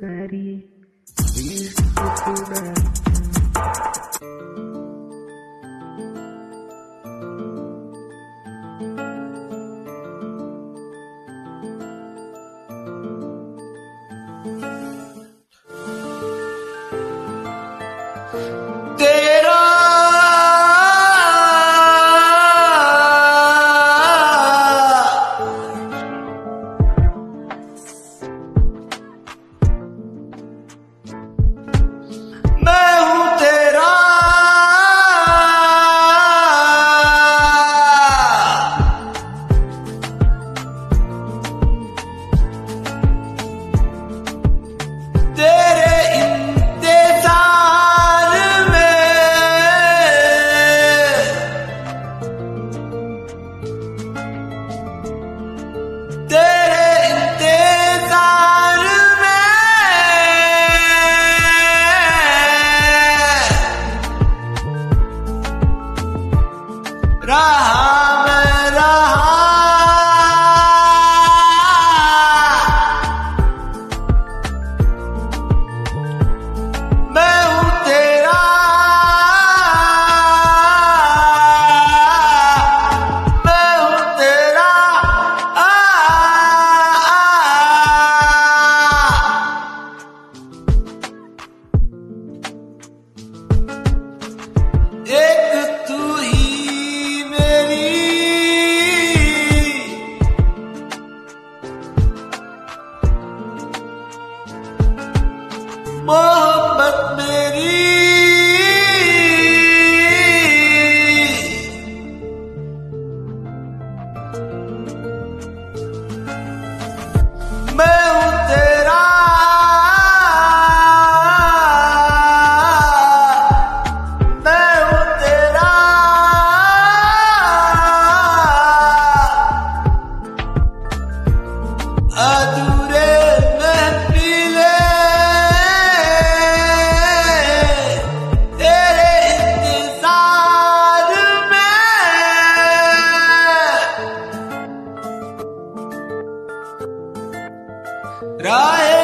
ساری رہا محبت میری رائے